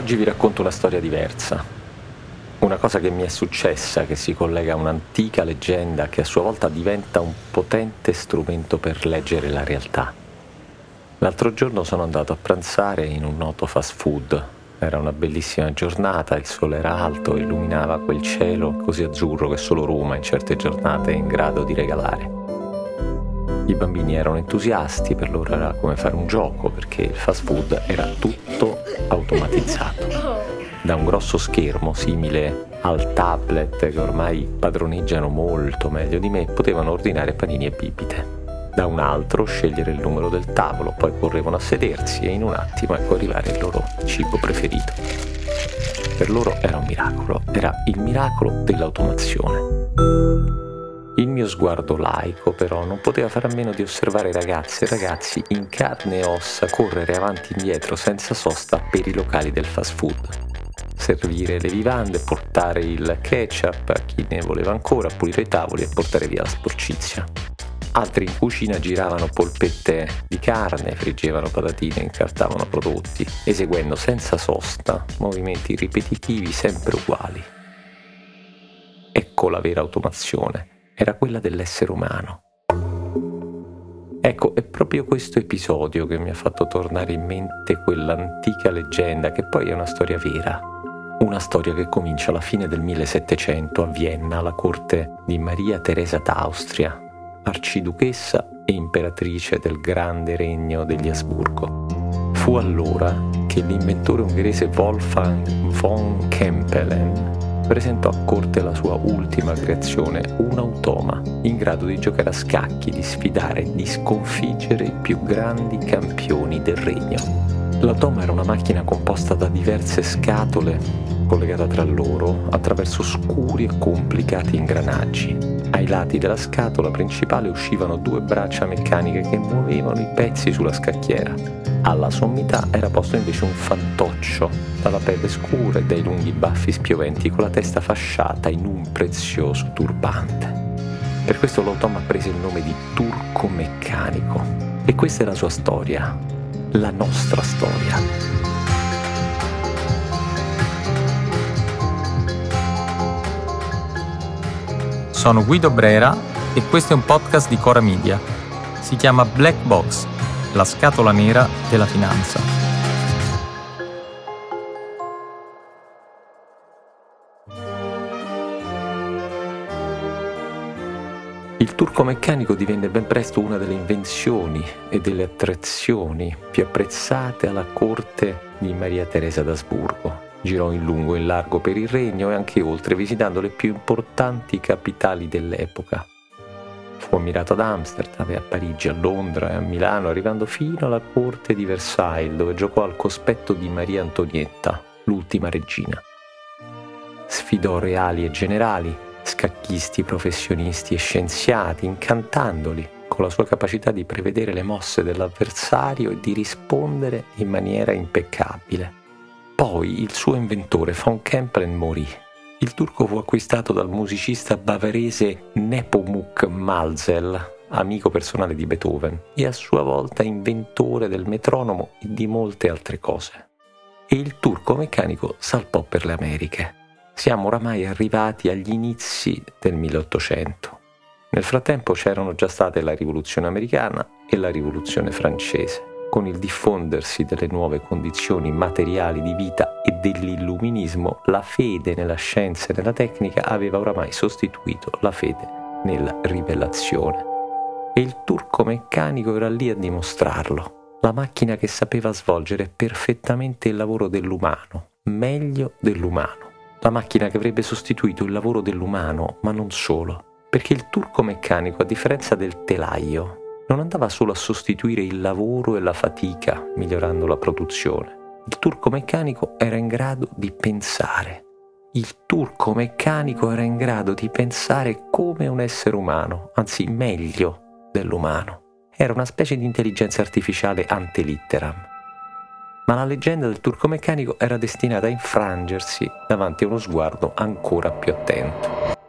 Oggi vi racconto una storia diversa, una cosa che mi è successa che si collega a un'antica leggenda che a sua volta diventa un potente strumento per leggere la realtà. L'altro giorno sono andato a pranzare in un noto fast food. Era una bellissima giornata, il sole era alto, illuminava quel cielo così azzurro che solo Roma in certe giornate è in grado di regalare. I bambini erano entusiasti, per loro era come fare un gioco perché il fast food era tutto automatizzato. Da un grosso schermo simile al tablet che ormai padroneggiano molto meglio di me, potevano ordinare panini e bibite. Da un altro scegliere il numero del tavolo, poi correvano a sedersi e in un attimo ecco arrivare il loro cibo preferito. Per loro era un miracolo, era il miracolo dell'automazione. Il mio sguardo laico però non poteva fare a meno di osservare ragazze e ragazzi in carne e ossa correre avanti e indietro senza sosta per i locali del fast food. Servire le vivande, portare il ketchup a chi ne voleva ancora, pulire i tavoli e portare via la sporcizia. Altri in cucina giravano polpette di carne, friggevano patatine, incartavano prodotti, eseguendo senza sosta movimenti ripetitivi sempre uguali. Ecco la vera automazione era quella dell'essere umano. Ecco, è proprio questo episodio che mi ha fatto tornare in mente quell'antica leggenda che poi è una storia vera. Una storia che comincia alla fine del 1700 a Vienna, alla corte di Maria Teresa d'Austria, arciduchessa e imperatrice del grande regno degli Asburgo. Fu allora che l'inventore ungherese Wolfgang von Kempelen presentò a corte la sua ultima creazione, un automa, in grado di giocare a scacchi, di sfidare, di sconfiggere i più grandi campioni del regno. L'automa era una macchina composta da diverse scatole collegate tra loro attraverso scuri e complicati ingranaggi. Ai lati della scatola principale uscivano due braccia meccaniche che muovevano i pezzi sulla scacchiera. Alla sommità era posto invece un fantoccio, dalla pelle scura e dai lunghi baffi spioventi, con la testa fasciata in un prezioso turbante. Per questo l'automa prese il nome di turco meccanico. E questa è la sua storia, la nostra storia. Sono Guido Brera e questo è un podcast di Cora Media. Si chiama Black Box la scatola nera della finanza. Il turco meccanico divenne ben presto una delle invenzioni e delle attrazioni più apprezzate alla corte di Maria Teresa d'Asburgo. Girò in lungo e in largo per il regno e anche oltre, visitando le più importanti capitali dell'epoca. Fu ammirato ad Amsterdam e a Parigi, a Londra e a Milano, arrivando fino alla corte di Versailles, dove giocò al cospetto di Maria Antonietta, l'ultima regina. Sfidò reali e generali, scacchisti, professionisti e scienziati, incantandoli con la sua capacità di prevedere le mosse dell'avversario e di rispondere in maniera impeccabile. Poi il suo inventore von Kempelen morì il turco fu acquistato dal musicista bavarese Nepomuk Malzel, amico personale di Beethoven, e a sua volta inventore del metronomo e di molte altre cose. E il turco meccanico salpò per le Americhe. Siamo oramai arrivati agli inizi del 1800. Nel frattempo c'erano già state la rivoluzione americana e la rivoluzione francese con il diffondersi delle nuove condizioni materiali di vita e dell'illuminismo, la fede nella scienza e nella tecnica aveva oramai sostituito la fede nella rivelazione. E il turco meccanico era lì a dimostrarlo, la macchina che sapeva svolgere perfettamente il lavoro dell'umano, meglio dell'umano, la macchina che avrebbe sostituito il lavoro dell'umano, ma non solo, perché il turco meccanico, a differenza del telaio, non andava solo a sostituire il lavoro e la fatica, migliorando la produzione. Il turco meccanico era in grado di pensare. Il turco meccanico era in grado di pensare come un essere umano, anzi meglio dell'umano. Era una specie di intelligenza artificiale ante litteram. Ma la leggenda del turco meccanico era destinata a infrangersi davanti a uno sguardo ancora più attento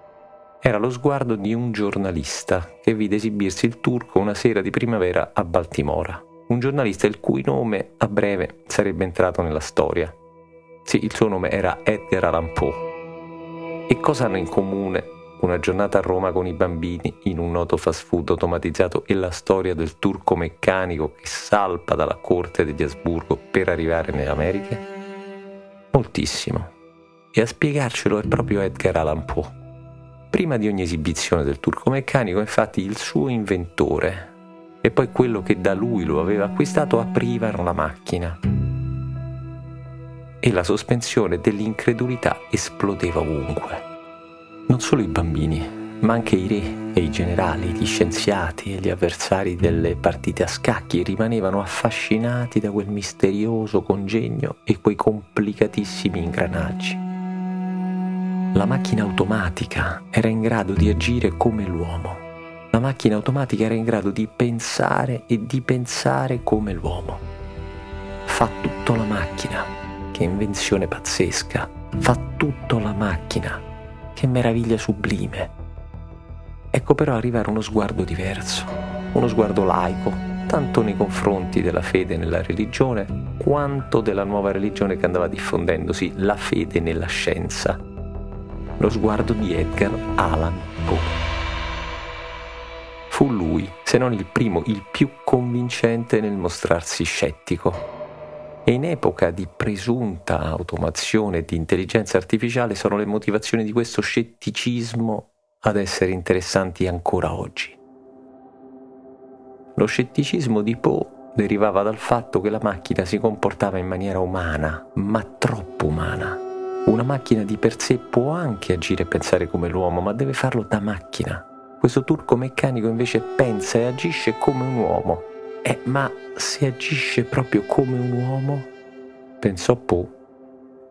era lo sguardo di un giornalista che vide esibirsi il turco una sera di primavera a Baltimora. Un giornalista il cui nome a breve sarebbe entrato nella storia. Sì, il suo nome era Edgar Allan Poe. E cosa hanno in comune una giornata a Roma con i bambini in un noto fast food automatizzato e la storia del turco meccanico che salpa dalla corte degli Asburgo per arrivare nelle Americhe? Moltissimo. E a spiegarcelo è proprio Edgar Allan Poe. Prima di ogni esibizione del turco meccanico, infatti, il suo inventore e poi quello che da lui lo aveva acquistato aprivano la macchina. E la sospensione dell'incredulità esplodeva ovunque. Non solo i bambini, ma anche i re e i generali, gli scienziati e gli avversari delle partite a scacchi rimanevano affascinati da quel misterioso congegno e quei complicatissimi ingranaggi. La macchina automatica era in grado di agire come l'uomo. La macchina automatica era in grado di pensare e di pensare come l'uomo. Fa tutto la macchina, che invenzione pazzesca. Fa tutto la macchina, che meraviglia sublime. Ecco però arrivare uno sguardo diverso, uno sguardo laico, tanto nei confronti della fede nella religione, quanto della nuova religione che andava diffondendosi, la fede nella scienza lo sguardo di Edgar Allan Poe. Fu lui, se non il primo, il più convincente nel mostrarsi scettico. E in epoca di presunta automazione e di intelligenza artificiale sono le motivazioni di questo scetticismo ad essere interessanti ancora oggi. Lo scetticismo di Poe derivava dal fatto che la macchina si comportava in maniera umana, ma troppo umana una macchina di per sé può anche agire e pensare come l'uomo, ma deve farlo da macchina. Questo turco meccanico invece pensa e agisce come un uomo. Eh, ma se agisce proprio come un uomo, pensò Poe,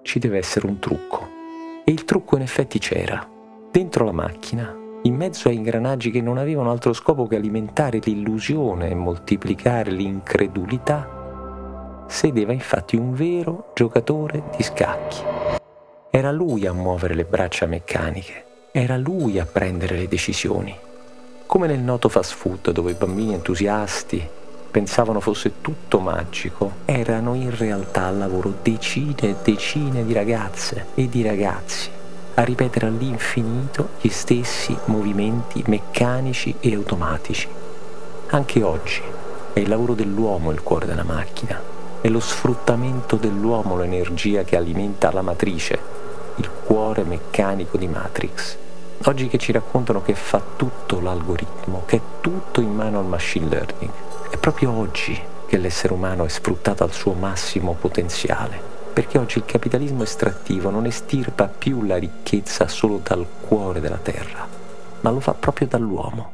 ci deve essere un trucco. E il trucco in effetti c'era. Dentro la macchina, in mezzo a ingranaggi che non avevano altro scopo che alimentare l'illusione e moltiplicare l'incredulità, sedeva infatti un vero giocatore di scacchi. Era lui a muovere le braccia meccaniche, era lui a prendere le decisioni. Come nel noto fast food dove i bambini entusiasti pensavano fosse tutto magico, erano in realtà al lavoro decine e decine di ragazze e di ragazzi a ripetere all'infinito gli stessi movimenti meccanici e automatici. Anche oggi è il lavoro dell'uomo il cuore della macchina, è lo sfruttamento dell'uomo l'energia che alimenta la matrice cuore meccanico di Matrix. Oggi che ci raccontano che fa tutto l'algoritmo, che è tutto in mano al machine learning. È proprio oggi che l'essere umano è sfruttato al suo massimo potenziale, perché oggi il capitalismo estrattivo non estirpa più la ricchezza solo dal cuore della terra, ma lo fa proprio dall'uomo.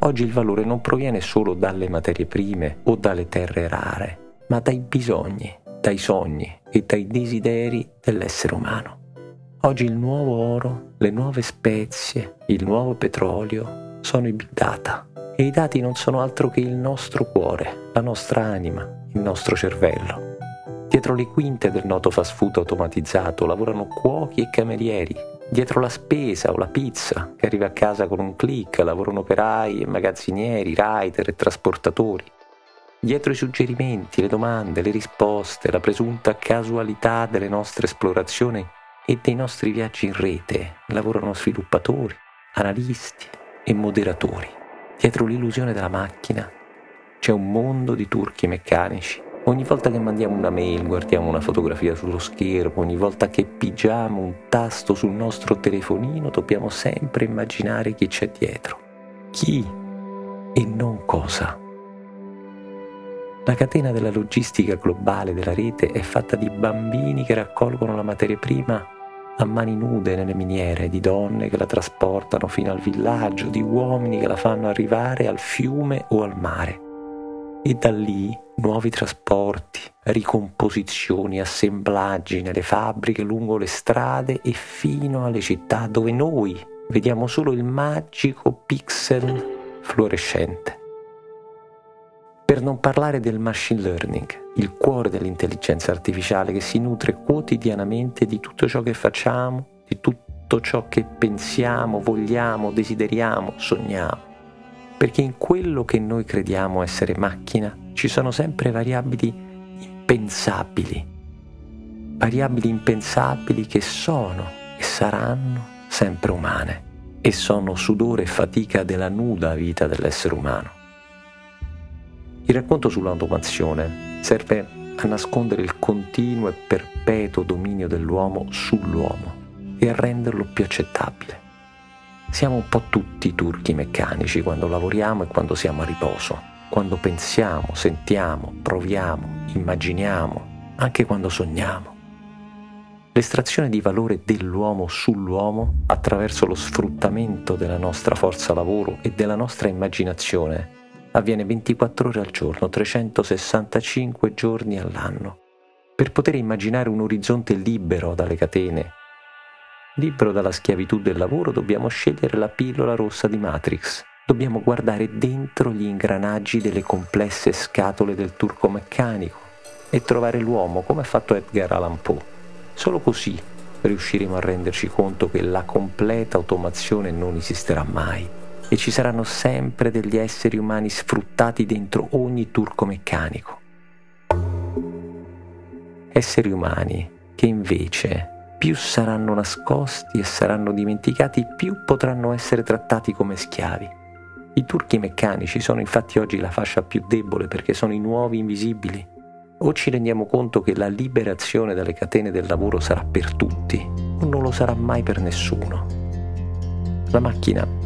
Oggi il valore non proviene solo dalle materie prime o dalle terre rare, ma dai bisogni, dai sogni e dai desideri dell'essere umano. Oggi il nuovo oro, le nuove spezie, il nuovo petrolio sono i big data e i dati non sono altro che il nostro cuore, la nostra anima, il nostro cervello. Dietro le quinte del noto fast food automatizzato lavorano cuochi e camerieri. Dietro la spesa o la pizza che arriva a casa con un clic lavorano operai e magazzinieri, rider e trasportatori. Dietro i suggerimenti, le domande, le risposte, la presunta casualità delle nostre esplorazioni e dei nostri viaggi in rete lavorano sviluppatori, analisti e moderatori. Dietro l'illusione della macchina c'è un mondo di turchi meccanici. Ogni volta che mandiamo una mail, guardiamo una fotografia sullo schermo, ogni volta che pigiamo un tasto sul nostro telefonino, dobbiamo sempre immaginare chi c'è dietro. Chi e non cosa. La catena della logistica globale della rete è fatta di bambini che raccolgono la materia prima a mani nude nelle miniere, di donne che la trasportano fino al villaggio, di uomini che la fanno arrivare al fiume o al mare. E da lì nuovi trasporti, ricomposizioni, assemblaggi nelle fabbriche, lungo le strade e fino alle città dove noi vediamo solo il magico pixel fluorescente. Per non parlare del machine learning, il cuore dell'intelligenza artificiale che si nutre quotidianamente di tutto ciò che facciamo, di tutto ciò che pensiamo, vogliamo, desideriamo, sogniamo. Perché in quello che noi crediamo essere macchina ci sono sempre variabili impensabili. variabili impensabili che sono e saranno sempre umane e sono sudore e fatica della nuda vita dell'essere umano. Il racconto sull'automazione serve a nascondere il continuo e perpetuo dominio dell'uomo sull'uomo e a renderlo più accettabile. Siamo un po' tutti turchi meccanici quando lavoriamo e quando siamo a riposo, quando pensiamo, sentiamo, proviamo, immaginiamo, anche quando sogniamo. L'estrazione di valore dell'uomo sull'uomo attraverso lo sfruttamento della nostra forza lavoro e della nostra immaginazione avviene 24 ore al giorno, 365 giorni all'anno. Per poter immaginare un orizzonte libero dalle catene, libero dalla schiavitù del lavoro, dobbiamo scegliere la pillola rossa di Matrix. Dobbiamo guardare dentro gli ingranaggi delle complesse scatole del turco meccanico e trovare l'uomo come ha fatto Edgar Allan Poe. Solo così riusciremo a renderci conto che la completa automazione non esisterà mai e ci saranno sempre degli esseri umani sfruttati dentro ogni turco meccanico. Esseri umani che invece più saranno nascosti e saranno dimenticati, più potranno essere trattati come schiavi. I turchi meccanici sono infatti oggi la fascia più debole perché sono i nuovi invisibili. O ci rendiamo conto che la liberazione dalle catene del lavoro sarà per tutti, o non lo sarà mai per nessuno. La macchina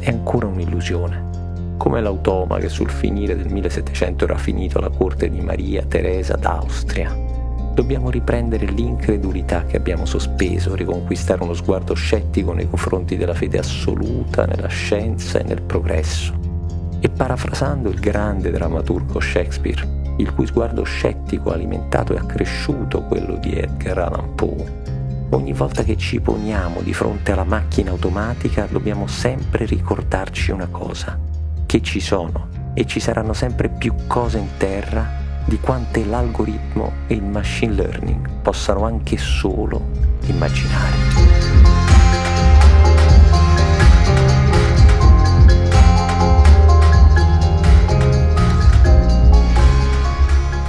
è ancora un'illusione, come l'automa che sul finire del 1700 era finito alla corte di Maria Teresa d'Austria. Dobbiamo riprendere l'incredulità che abbiamo sospeso, riconquistare uno sguardo scettico nei confronti della fede assoluta nella scienza e nel progresso. E parafrasando il grande drammaturgo Shakespeare, il cui sguardo scettico ha alimentato e accresciuto quello di Edgar Allan Poe, Ogni volta che ci poniamo di fronte alla macchina automatica dobbiamo sempre ricordarci una cosa, che ci sono e ci saranno sempre più cose in terra di quante l'algoritmo e il machine learning possano anche solo immaginare.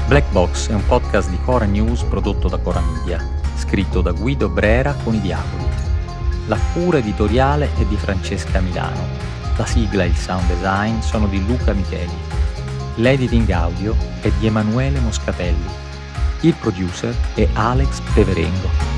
Black Box è un podcast di Cora News prodotto da Cora Media scritto da Guido Brera con i Diavoli. La cura editoriale è di Francesca Milano. La sigla e il sound design sono di Luca Micheli. L'editing audio è di Emanuele Moscatelli. Il producer è Alex Peverengo.